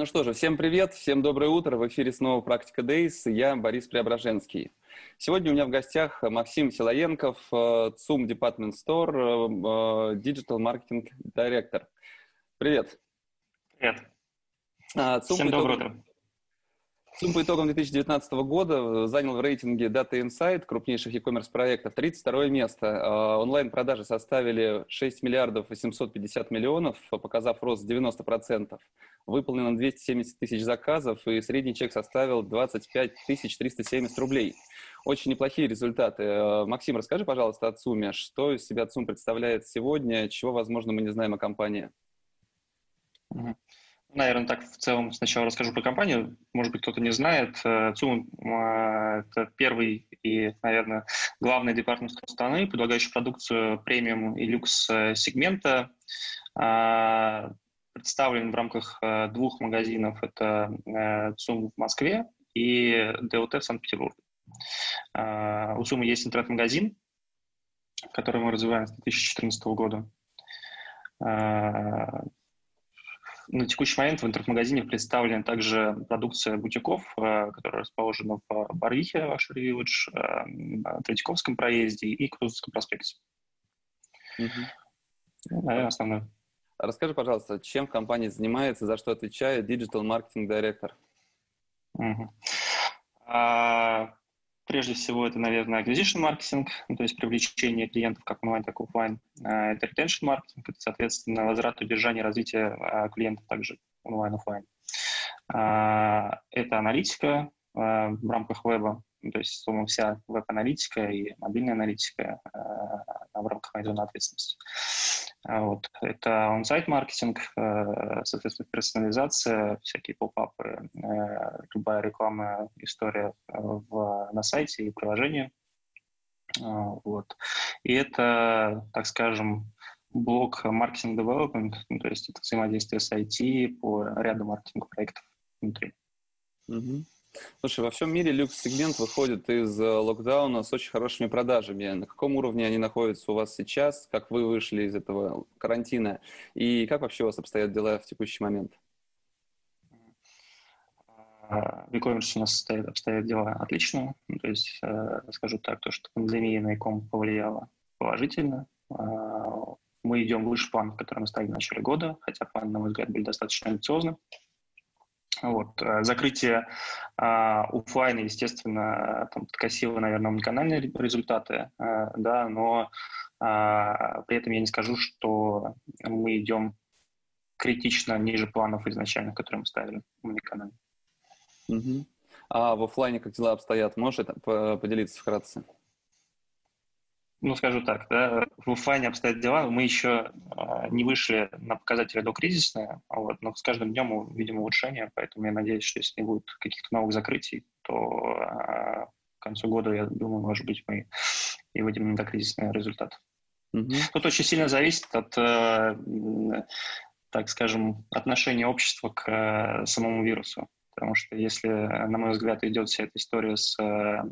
Ну что же, всем привет, всем доброе утро. В эфире снова «Практика Days». Я Борис Преображенский. Сегодня у меня в гостях Максим Силаенков, ЦУМ Department Store, Digital Marketing Director. Привет. Привет. ЦУМ всем доброе утро. ЦУМ по итогам 2019 года занял в рейтинге Data Insight крупнейших e-commerce проектов 32 место. А, онлайн-продажи составили 6 миллиардов 850 миллионов, показав рост 90%. Выполнено 270 тысяч заказов, и средний чек составил 25 370 рублей. Очень неплохие результаты. Максим, расскажи, пожалуйста, о ЦУМе. Что из себя ЦУМ представляет сегодня, чего, возможно, мы не знаем о компании? Наверное, так в целом сначала расскажу про компанию. Может быть, кто-то не знает. Э, ЦУМ э, – это первый и, наверное, главный департамент страны, предлагающий продукцию премиум и люкс э, сегмента. Представлен в рамках двух магазинов. Это ЦУМ в Москве и ДОТ в Санкт-Петербурге. У ЦУМа есть интернет-магазин, который мы развиваем с 2014 года на текущий момент в интернет-магазине представлена также продукция бутиков, э, которая расположена в Барвихе, ваш Виллидж, э, на Третьяковском проезде и Кутузовском проспекте. Угу. Наверное, основное. Расскажи, пожалуйста, чем компания занимается, за что отвечает Digital Marketing Director? Угу. А, Прежде всего, это, наверное, acquisition маркетинг, ну, то есть привлечение клиентов как онлайн, так и офлайн. А, это retention маркетинг, это, соответственно, возврат, удержание, развитие а, клиентов также онлайн, офлайн. А, это аналитика в рамках веба, ну, то есть, вся веб-аналитика и мобильная аналитика в рамках зоны ответственности. А вот. Это он-сайт маркетинг, э, соответственно, персонализация, всякие поп-апы, э, любая рекламная история э, в, на сайте и приложении. А, вот. И это, так скажем, блок маркетинг development, ну, то есть это взаимодействие с IT по ряду маркетинг проектов внутри. Mm-hmm. Слушай, во всем мире люкс-сегмент выходит из э, локдауна с очень хорошими продажами. На каком уровне они находятся у вас сейчас? Как вы вышли из этого карантина? И как вообще у вас обстоят дела в текущий момент? А, в e-commerce у нас обстоят, обстоят дела отлично. Ну, то есть, э, скажу так, то, что пандемия на e повлияла положительно. Э, мы идем выше плана, который мы ставили в начале года, хотя планы, на мой взгляд, были достаточно амбициозны. Вот. Э, закрытие а, офлайна, естественно, там подкосило, наверное, уникальные результаты, а, да, но а, при этом я не скажу, что мы идем критично ниже планов изначально, которые мы ставили в уникальном. Угу. А в офлайне как дела обстоят? Можешь поделиться вкратце? ну, скажу так, да, в офлайне обстоят дела, мы еще не вышли на показатели докризисные, вот, но с каждым днем мы видим улучшение, поэтому я надеюсь, что если не будет каких-то новых закрытий, то э, к концу года, я думаю, может быть, мы и выйдем на докризисный результат. Mm-hmm. Тут очень сильно зависит от, э, так скажем, отношения общества к э, самому вирусу потому что если, на мой взгляд, идет вся эта история с э,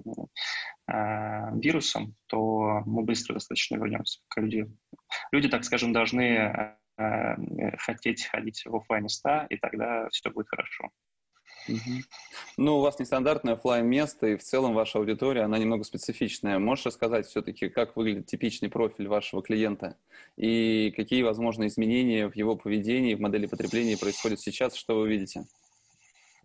э, вирусом, то мы быстро достаточно вернемся люди. Люди, так скажем, должны э, хотеть ходить в офлайн места, и тогда все будет хорошо. Ну, у вас нестандартное офлайн место, и в целом ваша аудитория, она немного специфичная. Можешь рассказать все-таки, как выглядит типичный профиль вашего клиента и какие, возможно, изменения в его поведении, в модели потребления происходят сейчас, что вы видите?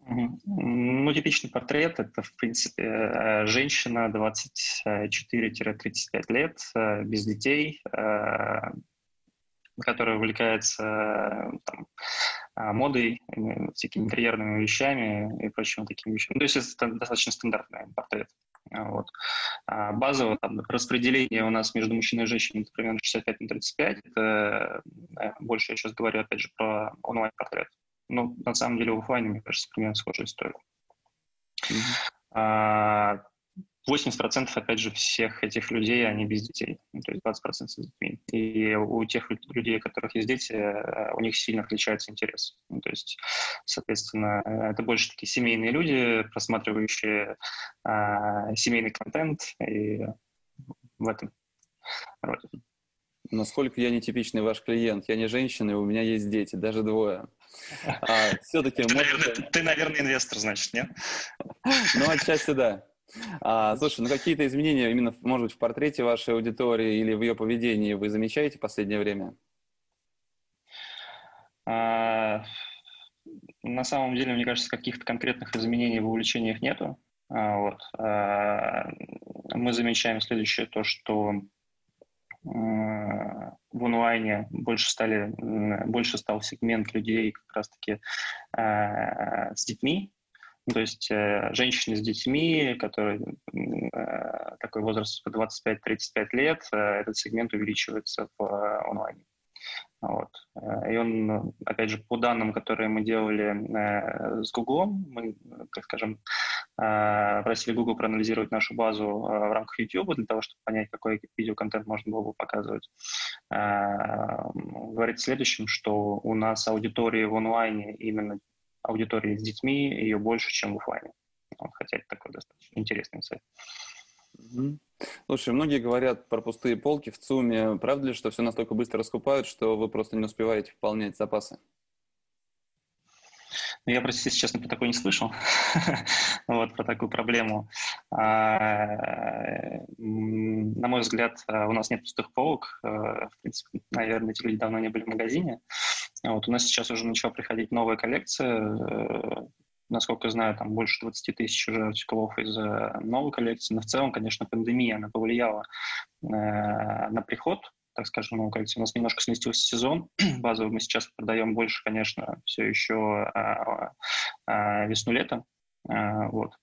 Ну, типичный портрет – это, в принципе, э, женщина 24-35 лет, э, без детей, э, которая увлекается там, модой, всякими интерьерными вещами и прочими такими вещами. Ну, то есть это достаточно стандартный портрет. Вот. А базовое там, распределение у нас между мужчиной и женщиной примерно 65 на 35. Это больше я сейчас говорю, опять же, про онлайн-портрет. Ну, на самом деле, в офлайне, мне кажется, примерно схожая история. Mm-hmm. 80% опять же всех этих людей, они без детей, ну, то есть 20% с детьми. И у тех людей, у которых есть дети, э, у них сильно отличается интерес. Ну, то есть, соответственно, это больше такие семейные люди, просматривающие а, семейный контент, и в этом роде. Насколько я нетипичный ваш клиент? Я не женщина, и у меня есть дети, даже двое. А, все-таки... Ты, может... ты, наверное, инвестор, значит, нет? Ну, отчасти да. А, слушай, ну какие-то изменения именно, может быть, в портрете вашей аудитории или в ее поведении вы замечаете в последнее время? А, на самом деле, мне кажется, каких-то конкретных изменений в увлечениях нету. А, вот. А, мы замечаем следующее, то, что в онлайне больше стали, больше стал сегмент людей как раз-таки с детьми, то есть э, женщины с детьми, которые э, такой возраст 25-35 лет, э, этот сегмент увеличивается в э, онлайне. Вот. Э, и он, опять же, по данным, которые мы делали э, с Google, мы, так скажем, э, просили Google проанализировать нашу базу э, в рамках YouTube для того, чтобы понять, какой видеоконтент можно было бы показывать. Э, говорит следующим, что у нас аудитория в онлайне именно аудитории с детьми, ее больше, чем в офлайне. Хотя это такой достаточно интересный сайт. Слушай, многие говорят про пустые полки в ЦУМе. Правда ли, что все настолько быстро раскупают, что вы просто не успеваете пополнять запасы? Ну, я, простите, если честно, про такое не слышал, вот, про такую проблему. А, на мой взгляд, у нас нет пустых полок. В принципе, наверное, эти люди давно не были в магазине. Вот, у нас сейчас уже начала приходить новая коллекция. Э, насколько я знаю, там больше 20 тысяч уже артикулов из э, новой коллекции. Но в целом, конечно, пандемия, она повлияла э, на приход так скажем, коллекции. У нас немножко сместился сезон. Базово мы сейчас продаем больше, конечно, все еще а, а, весну-лето. А, вот.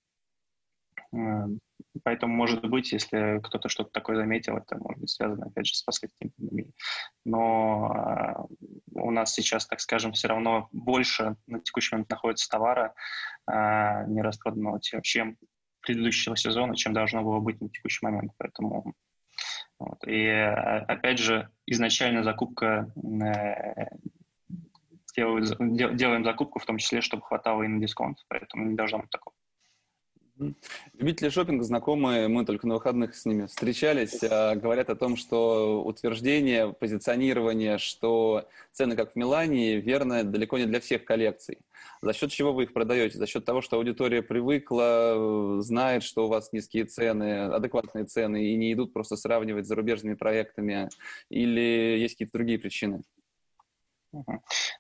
Поэтому, может быть, если кто-то что-то такое заметил, это может быть связано, опять же, с последствиями пандемии. Но э, у нас сейчас, так скажем, все равно больше на текущий момент находится товара э, нераспроданного, чем предыдущего сезона, чем должно было быть на текущий момент. Поэтому вот. И опять же, изначально закупка э, делаем, делаем закупку в том числе, чтобы хватало и на дисконт, поэтому не должно быть такого. Любители шопинга знакомые, мы только на выходных с ними встречались, а, говорят о том, что утверждение, позиционирование, что цены как в Милане, верно далеко не для всех коллекций. За счет чего вы их продаете? За счет того, что аудитория привыкла, знает, что у вас низкие цены, адекватные цены, и не идут просто сравнивать с зарубежными проектами? Или есть какие-то другие причины?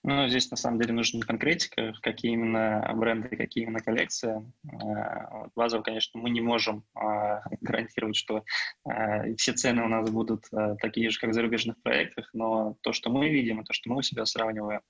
Ну, здесь на самом деле нужна конкретика, какие именно бренды, какие именно коллекции. Э, базово, конечно, мы не можем а, гарантировать, что э, все цены у нас будут э, такие же, как в зарубежных проектах, но то, что мы видим, и то, что мы у себя сравниваем,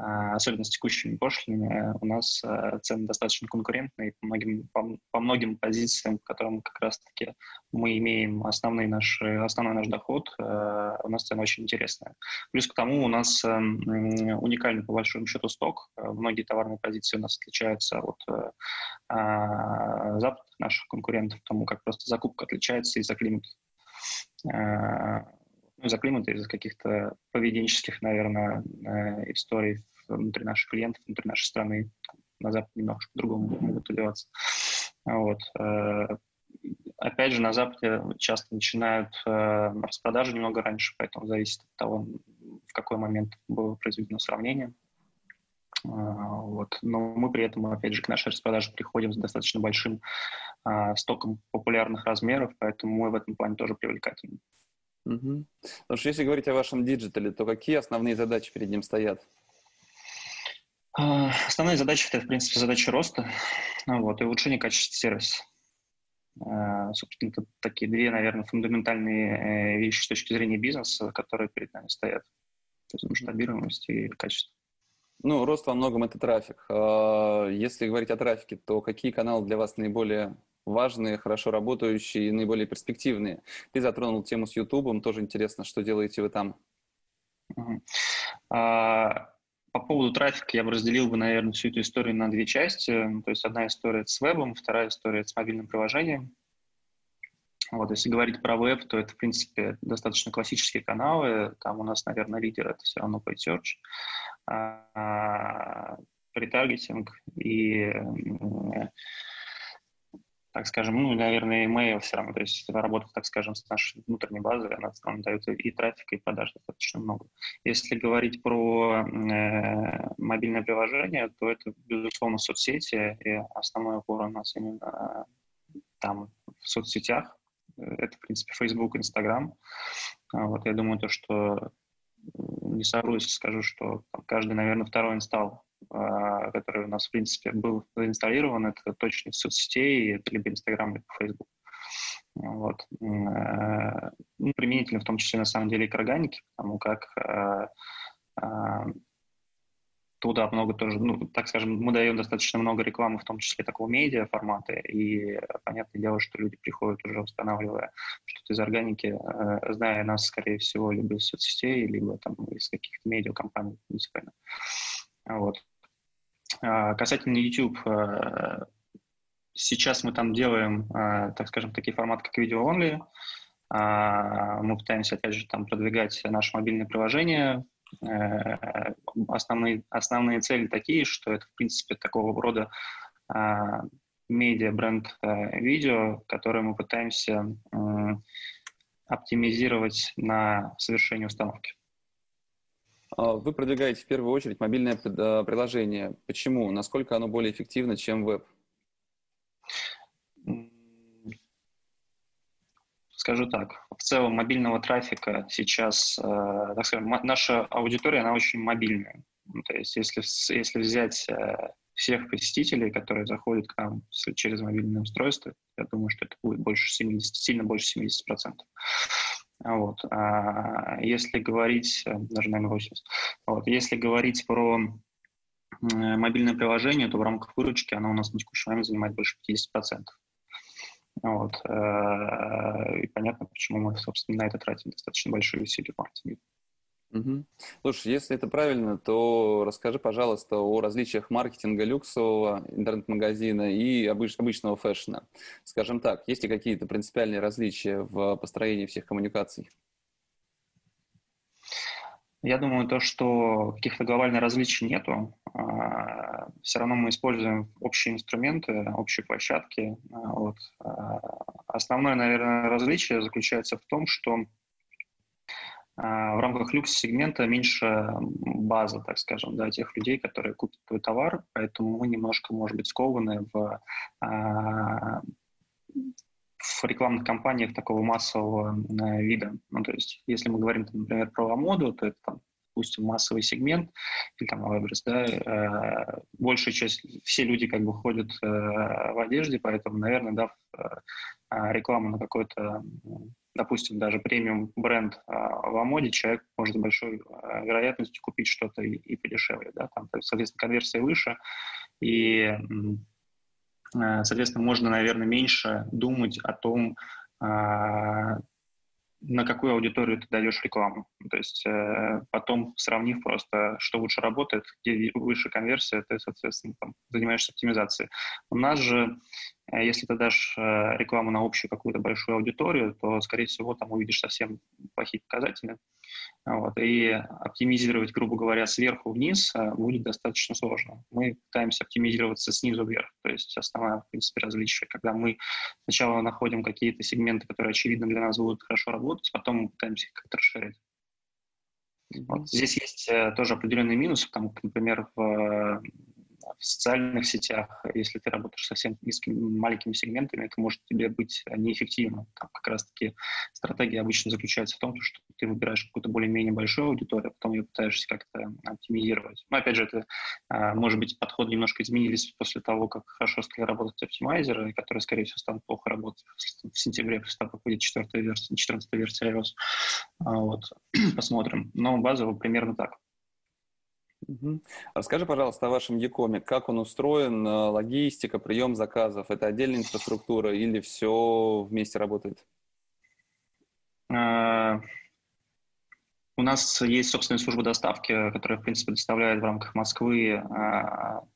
особенно с текущими пошлинами, у нас а, цены достаточно конкурентные по многим, по, по многим позициям, по которым как раз-таки мы имеем основной наш, основной наш доход, а, у нас цены очень интересные. Плюс к тому у нас уникальный по большому счету сток. Многие товарные позиции у нас отличаются от западных наших конкурентов, потому как просто закупка отличается из-за климата ну, из-за климата, из-за каких-то поведенческих, наверное, э, историй внутри наших клиентов, внутри нашей страны. На Западе немножко по-другому могут одеваться. Вот. Э, опять же, на Западе часто начинают э, распродажи немного раньше, поэтому зависит от того, в какой момент было произведено сравнение. Вот. Но мы при этом, опять же, к нашей распродаже приходим с достаточно большим стоком популярных размеров, поэтому мы в этом плане тоже привлекательны. Угу. Потому что если говорить о вашем диджитале, то какие основные задачи перед ним стоят? А, основные задачи – это, в принципе, задачи роста вот, и улучшение качества сервиса. А, собственно, это такие две, наверное, фундаментальные э, вещи с точки зрения бизнеса, которые перед нами стоят. То есть масштабируемость и качество. Ну, рост во многом это трафик. А, если говорить о трафике, то какие каналы для вас наиболее важные, хорошо работающие и наиболее перспективные. Ты затронул тему с YouTube, тоже интересно, что делаете вы там? А, по поводу трафика я бы разделил бы, наверное, всю эту историю на две части. То есть одна история с вебом, вторая история с мобильным приложением. Вот, если говорить про веб, то это, в принципе, достаточно классические каналы. Там у нас, наверное, лидер — это все равно paid search, а, ретаргетинг и так скажем, ну, наверное, email все равно, то есть работа, так скажем, с нашей внутренней базой, она, она дает и трафика, и продаж достаточно много. Если говорить про э, мобильное приложение, то это, безусловно, соцсети, и основной упор у нас именно там, в соцсетях, это, в принципе, Facebook, Instagram. Вот, я думаю, то, что не соврусь, скажу, что каждый, наверное, второй инсталл, а, который у нас, в принципе, был заинсталлирован, это точно из соцсетей, это либо Instagram, либо Facebook. Вот. Э, ну, применительно в том числе, на самом деле, и к органике, потому как э, туда много тоже, ну, так скажем, мы даем достаточно много рекламы, в том числе такого медиа формата, и понятное дело, что люди приходят уже устанавливая что-то из органики, э, зная нас, скорее всего, либо из соцсетей, либо там из каких-то медиакомпаний муниципальных. Вот. А, касательно YouTube, э, сейчас мы там делаем, э, так скажем, такие форматы, как видео-онли, а, мы пытаемся, опять же, там продвигать наше мобильное приложение, Э, основные, основные цели такие, что это, в принципе, такого рода а, медиа-бренд э, видео, который мы пытаемся оптимизировать на совершение установки. А, вы продвигаете в первую очередь мобильное э, приложение. Почему? Насколько оно более эффективно, чем веб? Скажу так, в целом мобильного трафика сейчас, э, так скажем, наша аудитория, она очень мобильная. Ну, то есть если, если взять э, всех посетителей, которые заходят к нам через мобильное устройство, я думаю, что это будет больше 70, сильно больше 70%. Вот. А если говорить, э, даже, наверное, 80. Вот. Если говорить про мобильное приложение, то в рамках выручки оно у нас на текущий момент занимает больше 50%. Вот. Э, и понятно, почему мы, собственно, на это тратим достаточно большие усилия в маркетинге. Угу. Слушай, если это правильно, то расскажи, пожалуйста, о различиях маркетинга люксового интернет-магазина и обыч- обычного фэшна. Скажем так, есть ли какие-то принципиальные различия в построении всех коммуникаций? Я думаю, то, что каких-то глобальных различий нету. А, все равно мы используем общие инструменты, общие площадки. А, вот. А, основное, наверное, различие заключается в том, что в рамках люкс-сегмента меньше база, так скажем, да, тех людей, которые купят твой товар, поэтому мы немножко, может быть, скованы в в рекламных кампаниях такого массового э, вида. Ну, то есть, если мы говорим, например, про моду, то это, там, допустим, массовый сегмент, или там Алабрис, да, э, большая часть, все люди как бы ходят э, в одежде, поэтому, наверное, да, э, рекламу на какой-то, допустим, даже премиум бренд э, в моде человек может с большой э, вероятностью купить что-то и, и подешевле, да, там, соответственно, конверсия выше, и соответственно, можно, наверное, меньше думать о том, а, на какую аудиторию ты даешь рекламу. То есть э, потом, сравнив просто, что лучше работает, где выше конверсия, ты, соответственно, там, занимаешься оптимизацией. У нас же, э, если ты дашь э, рекламу на общую какую-то большую аудиторию, то, скорее всего, там увидишь совсем плохие показатели. Вот, и оптимизировать, грубо говоря, сверху вниз э, будет достаточно сложно. Мы пытаемся оптимизироваться снизу вверх. То есть основное, в принципе, различие, когда мы сначала находим какие-то сегменты, которые, очевидно, для нас будут хорошо работать, потом мы пытаемся их как-то расширить. Вот. Здесь есть э, тоже определенный минус, потому как, например, в в социальных сетях, если ты работаешь совсем низкими, маленькими сегментами, это может тебе быть неэффективно. Там как раз-таки стратегия обычно заключается в том, что ты выбираешь какую-то более-менее большую аудиторию, а потом ее пытаешься как-то оптимизировать. Но опять же, это, а, может быть, подходы немножко изменились после того, как хорошо стали работать оптимайзеры, которые, скорее всего, станут плохо работать в сентябре, после того, как выйдет четвертая версия, 14 версия iOS. А, вот. Посмотрим. Но базово примерно так. Расскажи, пожалуйста, о вашем Якоме. Как он устроен, логистика, прием заказов? Это отдельная инфраструктура или все вместе работает? У нас есть собственная служба доставки, которая, в принципе, доставляет в рамках Москвы,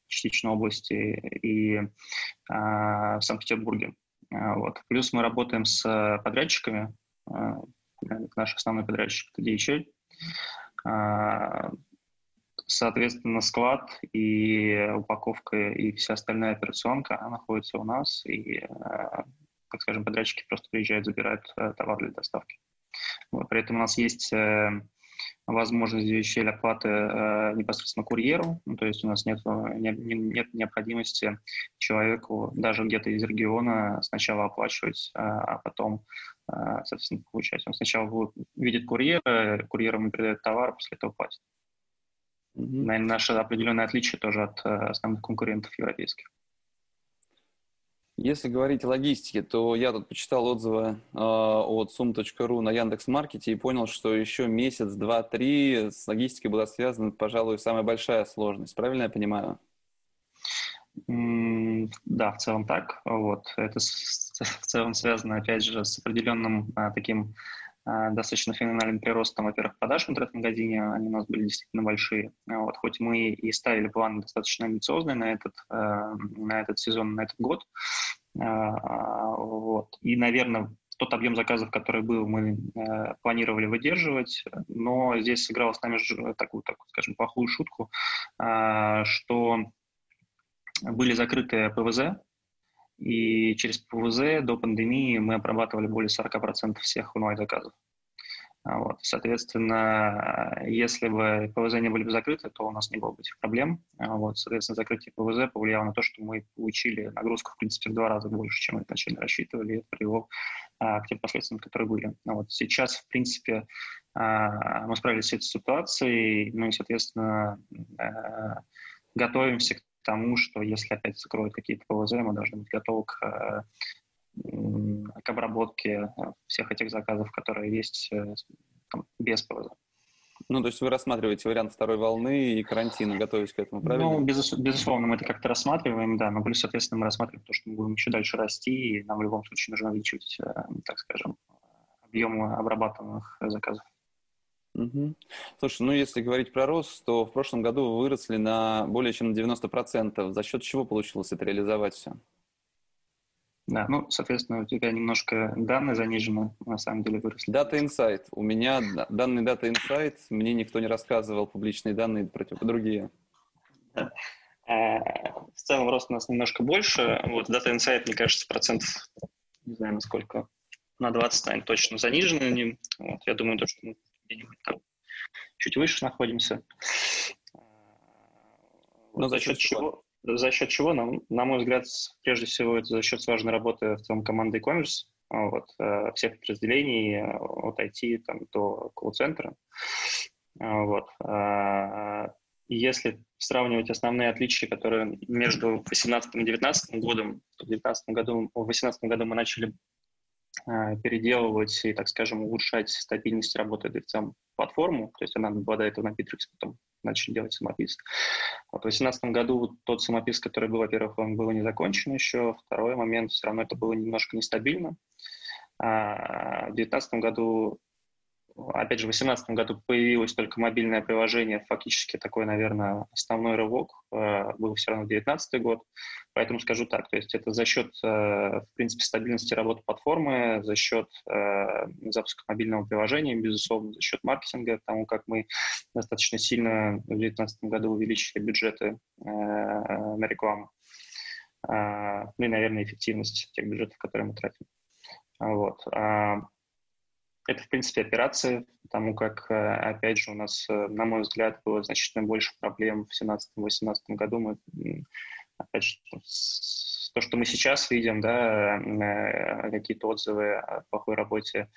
частично области и в Санкт-Петербурге. Вот. Плюс мы работаем с подрядчиками. Наш основной подрядчик – это DHL. Соответственно, склад и упаковка и вся остальная операционка находится у нас, и, так скажем, подрядчики просто приезжают, забирают э, товар для доставки. Вот. При этом у нас есть э, возможность DHL оплаты э, непосредственно курьеру, ну, то есть у нас нет, нет, нет необходимости человеку даже где-то из региона сначала оплачивать, э, а потом, э, соответственно, получать. Он сначала видит курьера, курьер ему передает товар, после этого платит. Mm-hmm. Наверное, наше определенное отличие тоже от э, основных конкурентов европейских. Если говорить о логистике, то я тут почитал отзывы э, от sum.ru на Яндекс.Маркете и понял, что еще месяц, два, три с логистикой была связана, пожалуй, самая большая сложность. Правильно я понимаю? Mm, да, в целом так. Вот. Это в целом связано, опять же, с определенным а, таким достаточно феноменальным приростом, во-первых, продаж в интернет-магазине, они у нас были действительно большие. Вот, хоть мы и ставили планы достаточно амбициозные на этот, а, на этот сезон, на этот год. Вот. И, наверное, тот объем заказов, который был, мы планировали выдерживать, но здесь сыграла с нами такую, такую скажем, плохую шутку, что были закрыты ПВЗ, и через ПВЗ до пандемии мы обрабатывали более 40% всех онлайн-заказов. А вот. Соответственно, если бы ПВЗ не были бы закрыты, то у нас не было бы этих проблем. А вот. Соответственно, закрытие ПВЗ повлияло на то, что мы получили нагрузку, в принципе, в два раза больше, чем мы изначально рассчитывали, и это привело а, к тем последствиям, которые были. А вот. Сейчас, в принципе, а, мы справились с этой ситуацией, ну и, соответственно, а, готовимся к тому, что если опять закроют какие-то ПВЗ, мы должны быть готовы к, к обработке всех этих заказов, которые есть э, там, без ПВЗ. Ну, то есть вы рассматриваете вариант второй волны и карантина, готовясь к этому, правильно? Ну, безус, безусловно, мы это как-то рассматриваем, да, но плюс, соответственно, мы рассматриваем то, что мы будем еще дальше расти, и нам в любом случае нужно увеличивать, э, так скажем, объем обрабатываемых заказов. Угу. Слушай, ну если говорить про рост, то в прошлом году вы выросли на более чем на 90%. За счет чего получилось это реализовать все? Да, ну, соответственно, у тебя немножко данные занижены, на самом деле выросли. Data Insight. У меня данные Data Insight, мне никто не рассказывал публичные данные против другие. Да. А, в целом рост у нас немножко больше. Вот Data Insight, мне кажется, процентов, не знаю, насколько, на 20, наверное, точно занижены. Вот, я думаю, то, что мы где-нибудь там чуть выше находимся. Но за счет чего? За счет чего, на, на мой взгляд, прежде всего, это за счет важной работы в целом команды e-commerce, вот, э, всех подразделений от IT там, до колл-центра. Вот. А, если сравнивать основные отличия, которые между 2018 и 2019 годом, в 2019 году, в 2018 году мы начали Э, переделывать и, так скажем, улучшать стабильность работы DevCam платформу, то есть она до этого на Bittrex, потом начали делать самопис. Вот в 2018 году тот самопис, который был, во-первых, он был не закончен еще, второй момент, все равно это было немножко нестабильно. А в 2019 году Опять же, в 2018 году появилось только мобильное приложение, фактически такой, наверное, основной рывок э, был все равно 2019 год. Поэтому скажу так, то есть это за счет, э, в принципе, стабильности работы платформы, за счет э, запуска мобильного приложения, безусловно, за счет маркетинга, тому, как мы достаточно сильно в 2019 году увеличили бюджеты на рекламу. Ну и, наверное, эффективность тех бюджетов, которые мы тратим. Вот. Это, в принципе, операция, потому как, э, опять же, у нас, э, на мой взгляд, было значительно больше проблем в 2017-2018 году. Мы, опять же, то, что мы сейчас видим, да, э, какие-то отзывы о плохой работе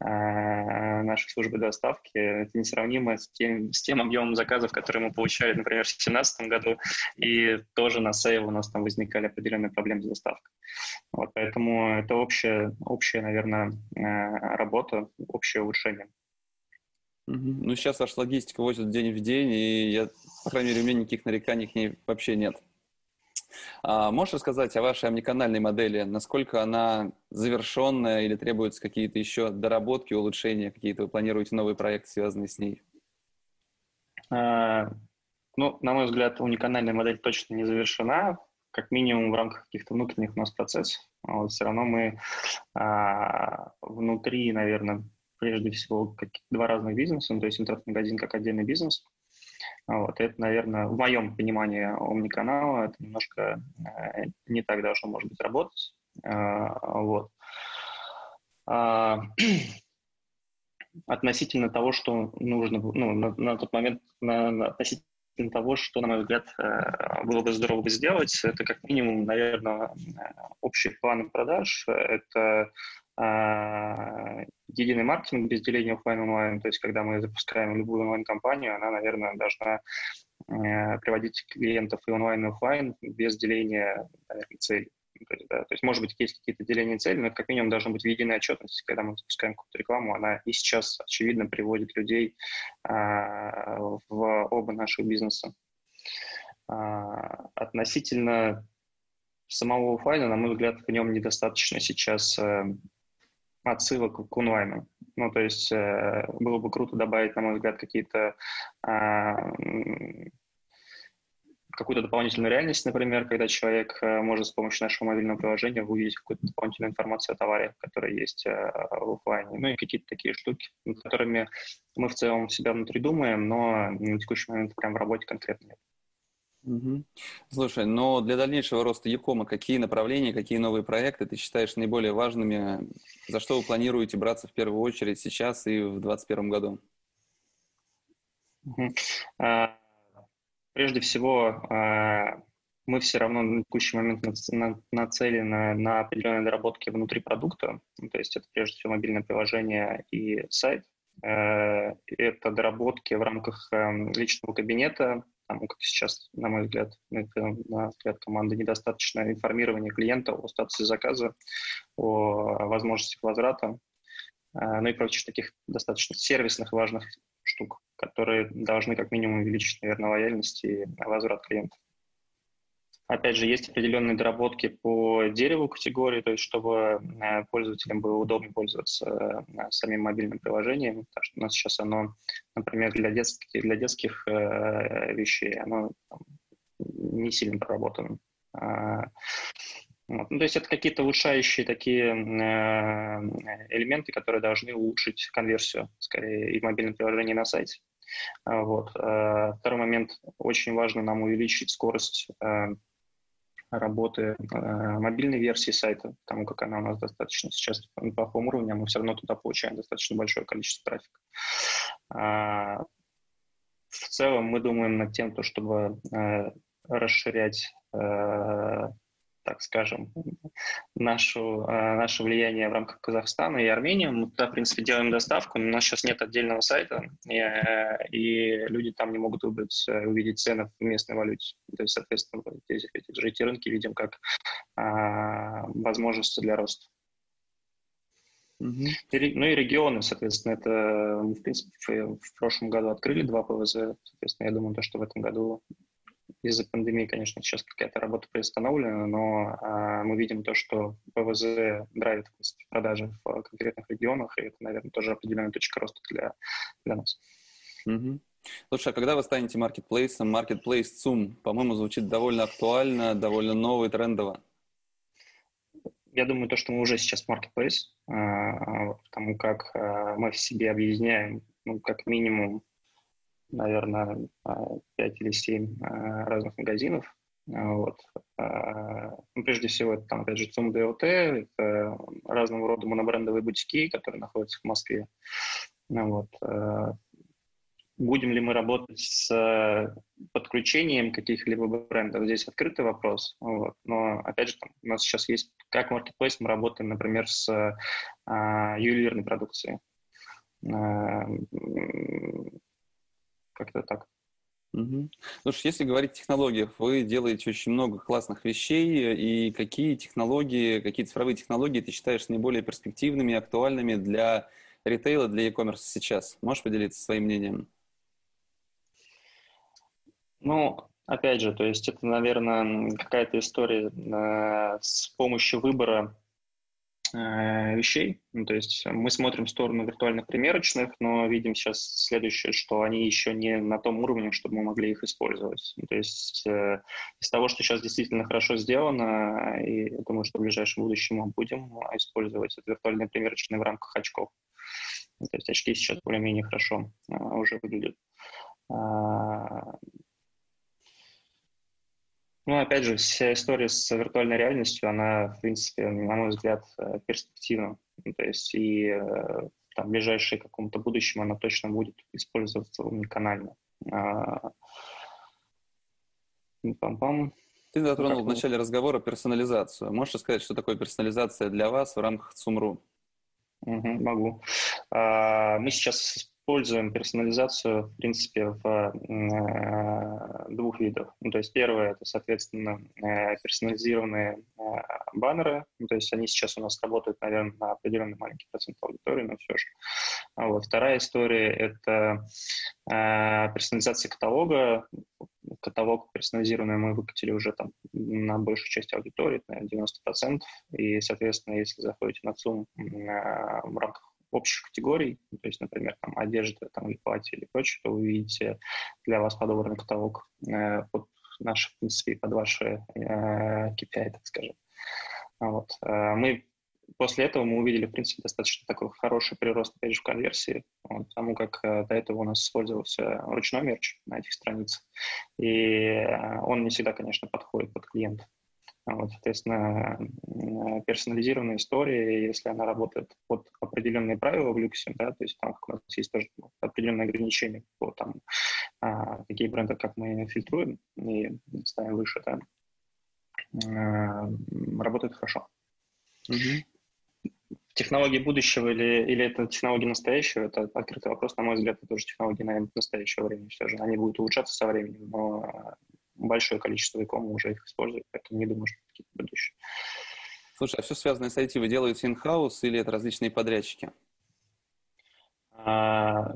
э, нашей службы доставки, это несравнимо с тем, с тем объемом заказов, которые мы получали, например, в 2017 году, и тоже на sale у нас там возникали определенные проблемы с доставкой. Вот, поэтому это общая, общая, наверное, э, работа, общее улучшение. Ну, сейчас ваша логистика возит день в день, и я По крайней мере, у меня никаких нареканий к ней вообще нет. А можешь рассказать о вашей омниканальной модели? Насколько она завершенная или требуются какие-то еще доработки, улучшения? Какие-то вы планируете новые проекты, связанные с ней? А, ну, на мой взгляд, уникальная модель точно не завершена, как минимум в рамках каких-то внутренних у нас процессов. А вот все равно мы а, внутри, наверное, прежде всего как два разных бизнеса, ну, то есть интернет-магазин как отдельный бизнес. Вот, это, наверное, в моем понимании омниканала это немножко э, не так должно, может быть, работать. Э, вот. А, относительно того, что нужно, ну, на, на тот момент, на, на, относительно того, что, на мой взгляд, э, было бы здорово бы сделать, это как минимум, наверное, общий план продаж, это э, единый маркетинг без деления офлайн-онлайн, то есть когда мы запускаем любую онлайн-компанию, она, наверное, должна э, приводить клиентов и онлайн, и офлайн без деления наверное, целей. То есть, да, то есть, может быть, есть какие-то деления целей, но как минимум должна быть единая отчетность. Когда мы запускаем какую-то рекламу, она и сейчас, очевидно, приводит людей а, в оба наших бизнеса. А, относительно самого офлайна, на мой взгляд, в нем недостаточно сейчас а, отсылок к онлайну. Ну, то есть э, было бы круто добавить, на мой взгляд, какие-то а, какую-то дополнительную реальность, например, когда человек э, может с помощью нашего мобильного приложения увидеть какую-то дополнительную информацию о товаре, которая есть э, в офлайне, ну и какие-то такие штуки, над которыми мы в целом себя внутри думаем, но на текущий момент прям в работе конкретно нет. Слушай, но для дальнейшего роста Якома какие направления, какие новые проекты ты считаешь наиболее важными? За что вы планируете браться в первую очередь сейчас и в 2021 году? Угу. Прежде всего, а, мы все равно на текущий момент нацелены на определенные доработки внутри продукта. Ну, то есть это прежде всего мобильное приложение и сайт. Э, это доработки в рамках эм, личного кабинета, там, как сейчас, на мой взгляд, на взгляд команды, недостаточно информирования клиента о статусе заказа, о возможностях возврата, э, ну и прочих таких достаточно сервисных важных штук, которые должны как минимум увеличить, наверное, лояльность и возврат клиентов. Опять же, есть определенные доработки по дереву категории, то есть чтобы э, пользователям было удобно пользоваться э, самим мобильным приложением, потому что у нас сейчас оно, например, для детских, для детских э, вещей, оно там, не сильно проработано. А, вот. Ну, то есть это какие-то улучшающие такие элементы, которые должны улучшить конверсию, скорее, и в мобильном приложении, на сайте. А, вот. Второй момент. Очень важно нам увеличить скорость работы э, мобильной версии сайта, потому как она у нас достаточно сейчас на плохом уровне, а мы все равно туда получаем достаточно большое количество трафика. А, в целом мы думаем над тем, то, чтобы э, расширять э, так скажем, нашу, э, наше влияние в рамках Казахстана и Армении. Мы туда, в принципе, делаем доставку, но у нас сейчас нет отдельного сайта, и, э, и люди там не могут выбрать, э, увидеть цены в местной валюте. То есть, соответственно, эти, эти, эти рынки видим как а, возможности для роста. И, ну и регионы, соответственно, это мы, в принципе, в, в прошлом году открыли два ПВЗ, соответственно, я думаю, то, что в этом году из-за пандемии, конечно, сейчас какая-то работа приостановлена, но а, мы видим то, что ПВЗ драйвит продажи в конкретных регионах, и это, наверное, тоже определенная точка роста для, для нас. Угу. Слушай, а когда вы станете маркетплейсом, маркетплейс ЦУМ, по-моему, звучит довольно актуально, довольно ново и трендово. Я думаю, то, что мы уже сейчас маркетплейс, а, потому как а, мы в себе объединяем, ну, как минимум, наверное, 5 или 7 э, разных магазинов. Вот. Ну, прежде всего, это, там, опять же, ЦУМ ДОТ, это разного рода монобрендовые бутики, которые находятся в Москве. Ну, вот. Будем ли мы работать с подключением каких-либо брендов? Здесь открытый вопрос. Вот. Но, опять же, там, у нас сейчас есть, как маркетплейс, мы работаем, например, с а, ювелирной продукцией. Как-то так. Угу. Слушай, если говорить о технологиях, вы делаете очень много классных вещей, и какие технологии, какие цифровые технологии ты считаешь наиболее перспективными, актуальными для ритейла, для e-commerce сейчас? Можешь поделиться своим мнением? Ну, опять же, то есть это, наверное, какая-то история э, с помощью выбора Э, вещей. Ну, то есть мы смотрим в сторону виртуальных примерочных, но видим сейчас следующее, что они еще не на том уровне, чтобы мы могли их использовать. Ну, то есть э, из того, что сейчас действительно хорошо сделано, и я думаю, что в ближайшем будущем мы будем использовать это виртуальные примерочные в рамках очков. Ну, то есть очки сейчас более-менее хорошо э, уже выглядят. Ну, опять же, вся история с виртуальной реальностью, она, в принципе, на мой взгляд, э, перспективна. Ну, то есть и э, там, в ближайшее каком-то будущем она точно будет использоваться уникально. А, Пам-пам. Ты затронул как в начале разговора персонализацию. Можешь сказать, что такое персонализация для вас в рамках ЦУМРУ? Угу, могу. А, мы сейчас используем персонализацию, в принципе, в э, двух видах. Ну, то есть первое – это, соответственно, э, персонализированные э, баннеры. Ну, то есть они сейчас у нас работают, наверное, на определенный маленький процент аудитории, но все же. А вот. Вторая история – это персонализация каталога. Каталог персонализированный мы выкатили уже там на большую часть аудитории, на 90%. И, соответственно, если заходите на э, в рамках общих категорий, ну, то есть, например, там, одежда там, или платье или прочее, то вы увидите для вас подобранный каталог э, под наши, в принципе, под ваши э, KPI, так скажем. А вот. Э, мы после этого мы увидели, в принципе, достаточно такой хороший прирост, опять же, в конверсии, вот, потому как э, до этого у нас использовался ручной мерч на этих страницах, и э, он не всегда, конечно, подходит под клиента. Вот, соответственно, персонализированная история, если она работает под определенные правила в люксе, да, то есть там у нас есть тоже определенные ограничения по там, а, такие бренды, как мы фильтруем и ставим выше, да, а, работает хорошо. Угу. Технологии будущего или, или это технологии настоящего, это открытый вопрос, на мой взгляд, это тоже технологии, наверное, настоящего времени все же. Они будут улучшаться со временем, но большое количество иком уже их используют, поэтому не думаю, что какие-то будущие. Слушай, а все связанное с IT вы делаете in-house или это различные подрядчики? А,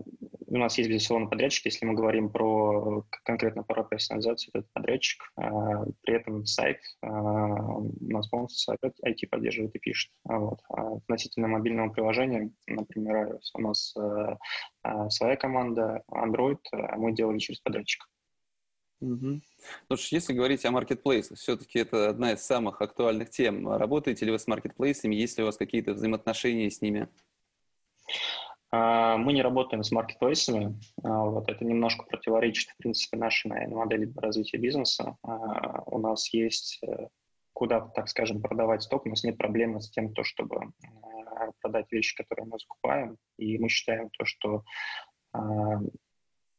у нас есть, безусловно, подрядчики. Если мы говорим про конкретно про персонализацию, это подрядчик. А, при этом сайт а, у нас полностью сайт IT поддерживает и пишет. А вот. А относительно мобильного приложения, например, у нас а, своя команда, Android, мы делали через подрядчика. Угу. Ну что, если говорить о маркетплейсах, все-таки это одна из самых актуальных тем. Работаете ли вы с маркетплейсами, есть ли у вас какие-то взаимоотношения с ними? А, мы не работаем с маркетплейсами. А, вот это немножко противоречит, в принципе, нашей наверное, модели развития бизнеса. А, у нас есть э, куда, так скажем, продавать сток. У нас нет проблемы с тем, то, чтобы э, продать вещи, которые мы закупаем. И мы считаем то, что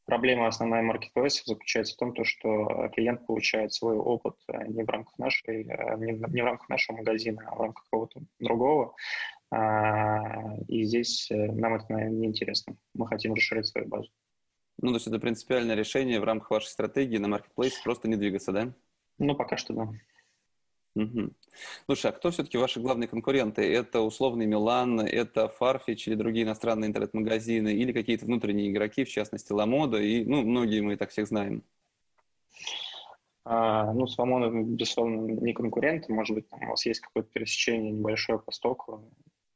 Проблема основная маркетплейсов заключается в том, то, что клиент получает свой опыт э, не в рамках нашей, э, не в рамках нашего магазина, а в рамках какого-то другого. А, и здесь э, нам это, наверное, неинтересно. Мы хотим расширить свою базу. Ну, то есть это принципиальное решение в рамках вашей стратегии на маркетплейсе просто не двигаться, да? Ну, пока что да. Угу. Слушай, а кто все-таки ваши главные конкуренты? Это условный Милан, это Farfetch или другие иностранные интернет-магазины, или какие-то внутренние игроки, в частности, Ламода, и, ну, многие мы так всех знаем. А, ну, с Ламода, безусловно, не конкуренты, может быть, там у вас есть какое-то пересечение небольшое по стоку,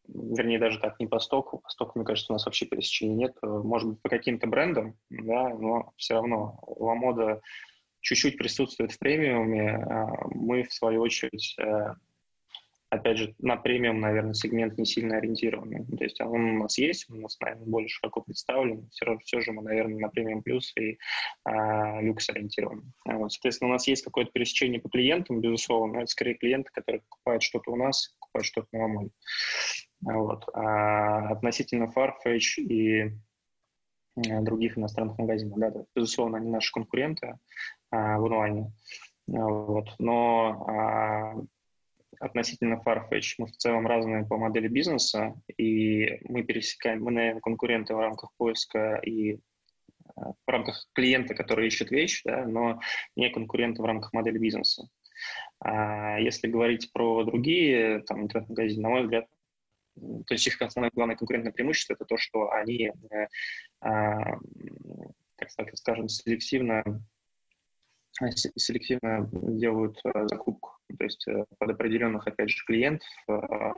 вернее, даже так, не по стоку, по стоку, мне кажется, у нас вообще пересечения нет, может быть, по каким-то брендам, да, но все равно Ламода чуть-чуть присутствует в премиуме. А, мы, в свою очередь, э, опять же, на премиум, наверное, сегмент не сильно ориентированный. То есть он у нас есть, он у нас, наверное, более широко представлен. Все, все же мы, наверное, на премиум плюс и а, люкс ориентированы. Вот, соответственно, у нас есть какое-то пересечение по клиентам, безусловно, но это скорее клиенты, которые покупают что-то у нас, покупают что-то на Ламоне. Вот. А относительно Farfetch и Э, других иностранных магазинов. Да, да, безусловно, они наши конкуренты а, в онлайне. А, вот. Но а, относительно Farfetch мы в целом разные по модели бизнеса, и мы пересекаем, мы, наверное, конкуренты в рамках поиска и а, в рамках клиента, который ищет вещь, да, но не конкуренты в рамках модели бизнеса. А если говорить про другие там, интернет-магазины, на мой взгляд, то есть их основное главное конкурентное преимущество это то, что они, э, а, так скажем, селективно селективно делают закупку, то есть под определенных, опять же, клиентов,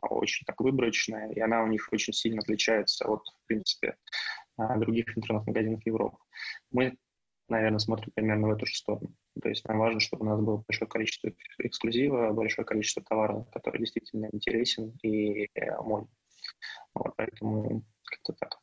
очень так выборочная, и она у них очень сильно отличается от, в принципе, других интернет-магазинов Европы. Мы, наверное, смотрим примерно в эту же сторону. То есть нам важно, чтобы у нас было большое количество эксклюзива, большое количество товара, который действительно интересен и мой. Вот, поэтому как-то так.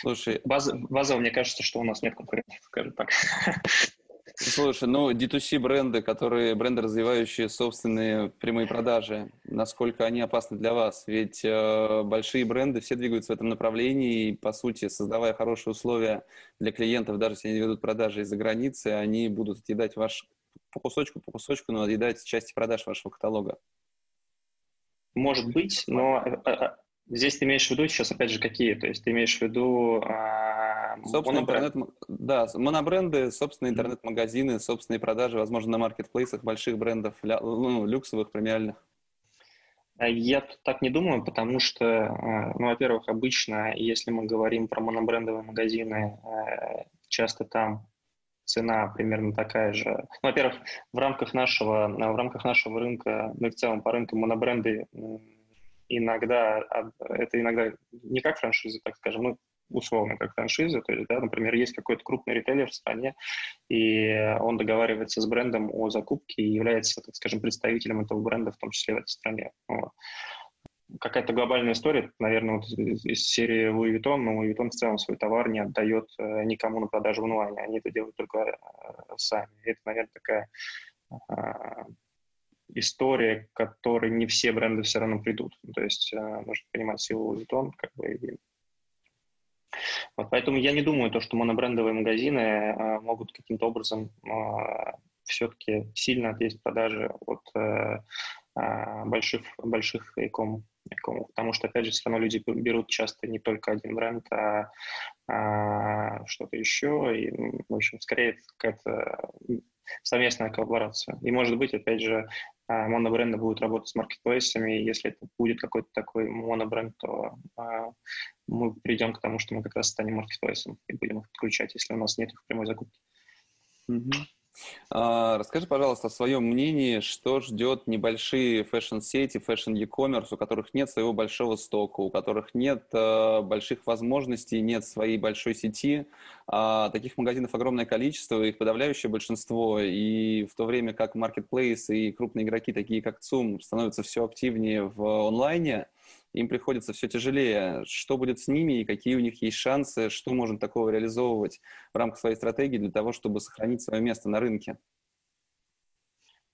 Слушай, База, базово мне кажется, что у нас нет конкурентов, скажем так. Слушай, ну D2C бренды, которые бренды, развивающие собственные прямые продажи, насколько они опасны для вас? Ведь э, большие бренды все двигаются в этом направлении, и, по сути, создавая хорошие условия для клиентов, даже если они ведут продажи из-за границы, они будут отъедать ваш по кусочку, по кусочку, но отъедать части продаж вашего каталога. Может быть, но э, э, Здесь ты имеешь в виду сейчас, опять же, какие? То есть ты имеешь в виду... А, собственно, интернет, да, монобренды, собственные интернет-магазины, собственные продажи, возможно, на маркетплейсах больших брендов, ну, люксовых, премиальных. А я так не думаю, потому что, а, ну, во-первых, обычно, если мы говорим про монобрендовые магазины, а, часто там цена примерно такая же. Ну, во-первых, в рамках нашего, в рамках нашего рынка, ну и в целом по рынку монобренды иногда, это иногда не как франшиза, так скажем, ну, условно как франшиза, то есть, да, например, есть какой-то крупный ритейлер в стране, и он договаривается с брендом о закупке и является, так скажем, представителем этого бренда, в том числе в этой стране. Какая-то глобальная история, наверное, вот из серии Louis Vuitton, но Louis Vuitton в целом свой товар не отдает э, никому на продажу в онлайне, они это делают только э, сами. Это, наверное, такая а, история, к которой не все бренды все равно придут. То есть э, нужно понимать силу Vuitton, как бы, и... вот, поэтому я не думаю, то, что монобрендовые магазины э, могут каким-то образом э, все-таки сильно отъесть продажи от э, больших, больших e-com, потому что, опять же, все равно люди берут часто не только один бренд, а, а что-то еще, и, в общем, скорее это какая-то совместная коллаборация. И, может быть, опять же, а, монобренды будут работать с маркетплейсами. Если это будет какой-то такой монобренд, то а, мы придем к тому, что мы как раз станем маркетплейсом и будем их подключать, если у нас нет их прямой закупки. Mm-hmm. А, расскажи, пожалуйста, о своем мнении, что ждет небольшие fashion-сети, fashion-e-commerce, у которых нет своего большого стока, у которых нет э, больших возможностей, нет своей большой сети. А, таких магазинов огромное количество, их подавляющее большинство. И в то время как маркетплейсы и крупные игроки, такие как ЦУМ, становятся все активнее в онлайне, им приходится все тяжелее. Что будет с ними и какие у них есть шансы, что можно такого реализовывать в рамках своей стратегии для того, чтобы сохранить свое место на рынке?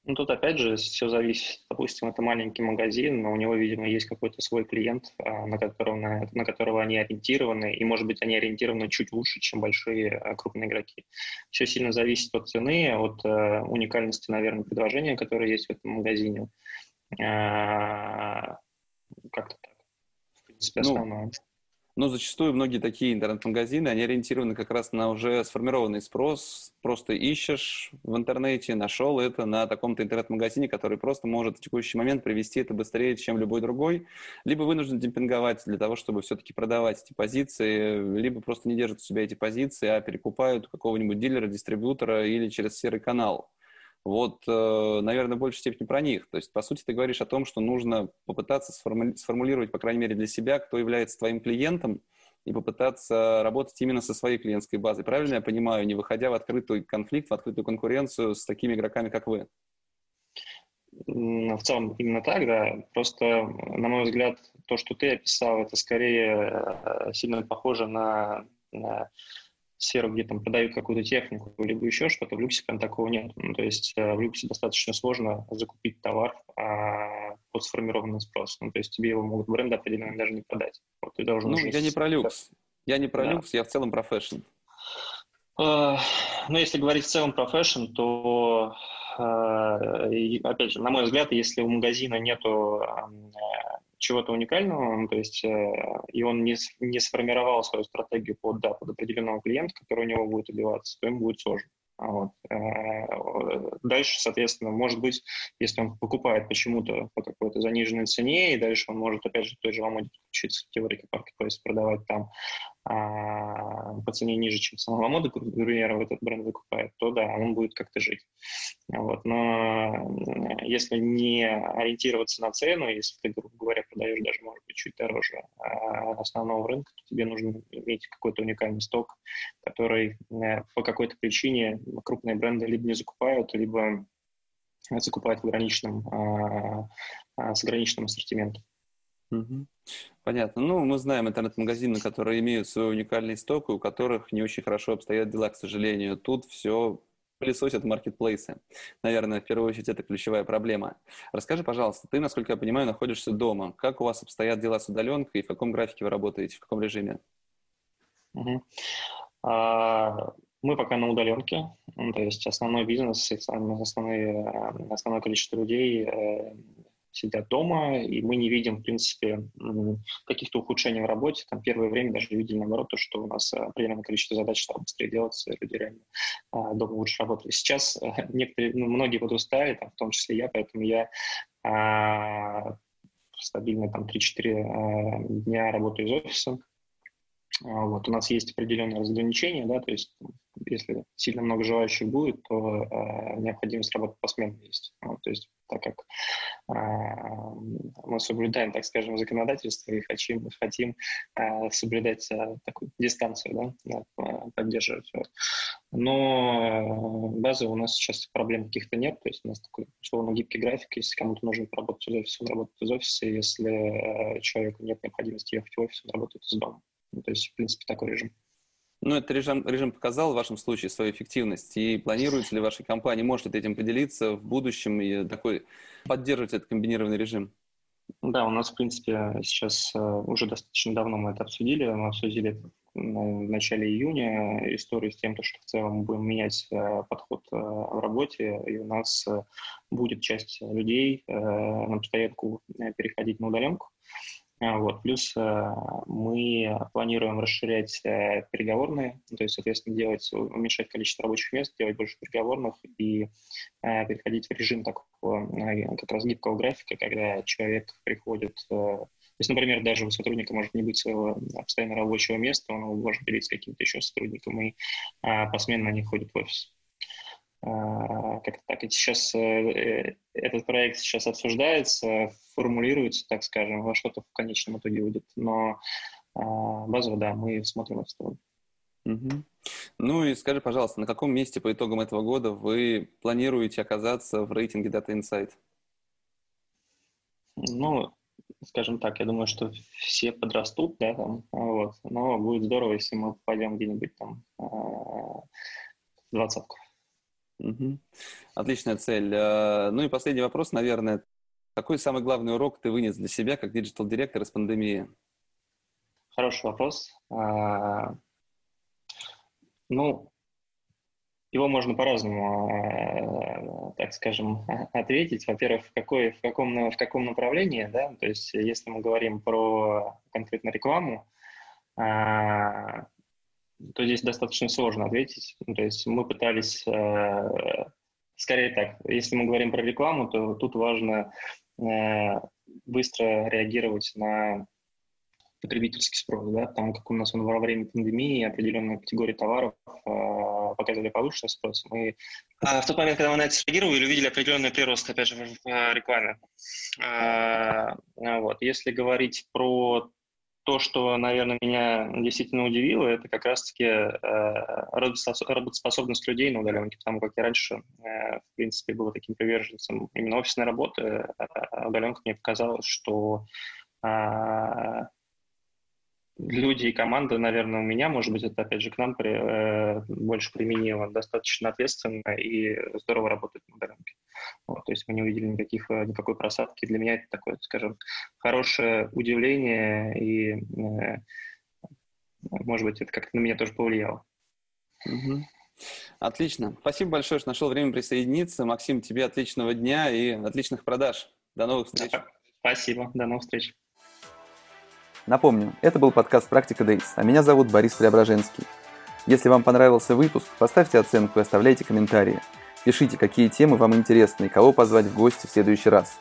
Ну, тут опять же все зависит. Допустим, это маленький магазин, но у него, видимо, есть какой-то свой клиент, а, на которого, на, на которого они ориентированы, и, может быть, они ориентированы чуть лучше, чем большие а, крупные игроки. Все сильно зависит от цены, от э, уникальности, наверное, предложения, которое есть в этом магазине. А, как-то ну, основное. Ну, но зачастую многие такие интернет-магазины, они ориентированы как раз на уже сформированный спрос. Просто ищешь в интернете, нашел это на таком-то интернет-магазине, который просто может в текущий момент привести это быстрее, чем любой другой. Либо вынужден демпинговать для того, чтобы все-таки продавать эти позиции, либо просто не держат у себя эти позиции, а перекупают какого-нибудь дилера, дистрибьютора или через серый канал. Вот, э, наверное, в большей степени про них. То есть, по сути, ты говоришь о том, что нужно попытаться сформулировать, по крайней мере, для себя, кто является твоим клиентом, и попытаться работать именно со своей клиентской базой. Правильно я понимаю, не выходя в открытый конфликт, в открытую конкуренцию с такими игроками, как вы? В целом именно так, да. Просто, на мой взгляд, то, что ты описал, это скорее э, сильно похоже на, на сферу, где там продают какую-то технику, либо еще что-то, в люксе прям такого нет. Ну, то есть э, в люксе достаточно сложно закупить товар а, под сформированный спрос. Ну, то есть тебе его могут бренды определенно даже не продать. Вот ты должен ну, я не про люкс. Я не про да. люкс, я в целом про fashion. Э, ну, если говорить в целом про fashion, то, э, опять же, на мой взгляд, если у магазина нету э, чего-то уникального, ну, то есть э, и он не, не сформировал свою стратегию под, да, под определенного клиента, который у него будет одеваться, то ему будет сложно. Вот. Э, дальше, соответственно, может быть, если он покупает почему-то по какой-то заниженной цене, и дальше он может, опять же, той же Ламоде подключиться к теории marketplace, продавать там, а, по цене ниже, чем самого мода курьера этот бренд выкупает, то да, он будет как-то жить. Вот. Но если не ориентироваться на цену, если ты, грубо говоря, продаешь даже, может быть, чуть дороже а, основного рынка, то тебе нужно иметь какой-то уникальный сток, который э, по какой-то причине крупные бренды либо не закупают, либо закупают в ограниченном, а, с ограниченным ассортиментом. Понятно. Ну, мы знаем интернет-магазины, которые имеют свой уникальный сток, и у которых не очень хорошо обстоят дела, к сожалению. Тут все пылесосят маркетплейсы. Наверное, в первую очередь это ключевая проблема. Расскажи, пожалуйста, ты, насколько я понимаю, находишься дома. Как у вас обстоят дела с удаленкой и в каком графике вы работаете, в каком режиме? Угу. Мы пока на удаленке, то есть основной бизнес, основные, основное количество людей э, сидят дома, и мы не видим, в принципе, каких-то ухудшений в работе. Там первое время даже видели, наоборот, то, что у нас определенное количество задач стало быстрее делаться, люди реально а, дома лучше работали. Сейчас э, некоторые, ну, многие подустали, там, в том числе я, поэтому я а, стабильно там 3-4 а, дня работаю из офиса. А, вот, у нас есть определенные разграничения, да, то есть если сильно много желающих будет, то э, необходимость работы посменно есть. Вот, то есть так как э, мы соблюдаем, так скажем, законодательство и хотим, хотим э, соблюдать э, такую дистанцию, да, поддерживать. Вот. Но базово у нас сейчас проблем каких-то нет, то есть у нас такой условно гибкий график, если кому-то нужно поработать из офиса, он работает из офиса, если человеку нет необходимости ехать в офис, он работает из дома. Ну, то есть, в принципе, такой режим. Ну, этот режим, режим показал в вашем случае свою эффективность. И планируете ли вашей компании, может ли этим поделиться в будущем и такой поддерживать этот комбинированный режим? Да, у нас, в принципе, сейчас э, уже достаточно давно мы это обсудили. Мы обсудили это в начале июня историю с тем, что в целом мы будем менять э, подход э, в работе, и у нас будет часть людей на постоянку переходить на удаленку. А, вот. Плюс э, мы планируем расширять э, переговорные, то есть, соответственно, делать, уменьшать количество рабочих мест, делать больше переговорных и э, переходить в режим такого как раз гибкого графика, когда человек приходит то есть, например, даже у сотрудника может не быть своего постоянно рабочего места, он может делиться каким-то еще сотрудником и а, посменно они ходят в офис. А, как-то так. И сейчас э, этот проект сейчас обсуждается, формулируется, так скажем, во что-то в конечном итоге будет. Но а, базово, да, мы смотрим эту сторону. Угу. Ну и скажи, пожалуйста, на каком месте по итогам этого года вы планируете оказаться в рейтинге Data Insight? Ну, скажем так, я думаю, что все подрастут, да, там, вот, но будет здорово, если мы попадем где-нибудь там а, в двадцатку. Угу. Отличная цель. Э, ну и последний вопрос, наверное. Какой самый главный урок ты вынес для себя как digital-директор из пандемии? Хороший вопрос. А, ну, его можно по-разному, э, так скажем, ответить. Во-первых, в, какой, в, каком, в каком направлении, да, то есть если мы говорим про конкретно рекламу, то здесь достаточно сложно ответить. Ну, то есть мы пытались, э, скорее так, если мы говорим про рекламу, то тут важно э, быстро реагировать на потребительский спрос, да, там как у нас он во время пандемии определенные категории товаров э, показывали повышенный спрос. Мы а в тот момент, когда мы на это среагировали, увидели определенный прирост, опять же, в, в рекламе. А, вот. Если говорить про то, что, наверное, меня действительно удивило, это как раз-таки э, работоспособность людей на удаленке, потому как я раньше, э, в принципе, был таким приверженцем именно офисной работы, а удаленка мне показалось, что э, люди и команда, наверное, у меня, может быть, это опять же к нам при, э, больше применимо, достаточно ответственно и здорово работает на удаленке. Вот, то есть мы не увидели никаких, э, никакой просадки. Для меня это такое, скажем, хорошее удивление и, э, может быть, это как-то на меня тоже повлияло. Угу. Отлично. Спасибо большое, что нашел время присоединиться. Максим, тебе отличного дня и отличных продаж. До новых встреч. Спасибо. До новых встреч. Напомню, это был подкаст «Практика Days», а меня зовут Борис Преображенский. Если вам понравился выпуск, поставьте оценку и оставляйте комментарии. Пишите, какие темы вам интересны и кого позвать в гости в следующий раз.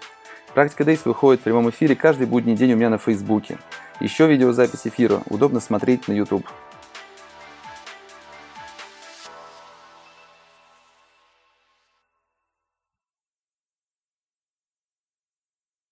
«Практика Days» выходит в прямом эфире каждый будний день у меня на Фейсбуке. Еще видеозапись эфира удобно смотреть на YouTube.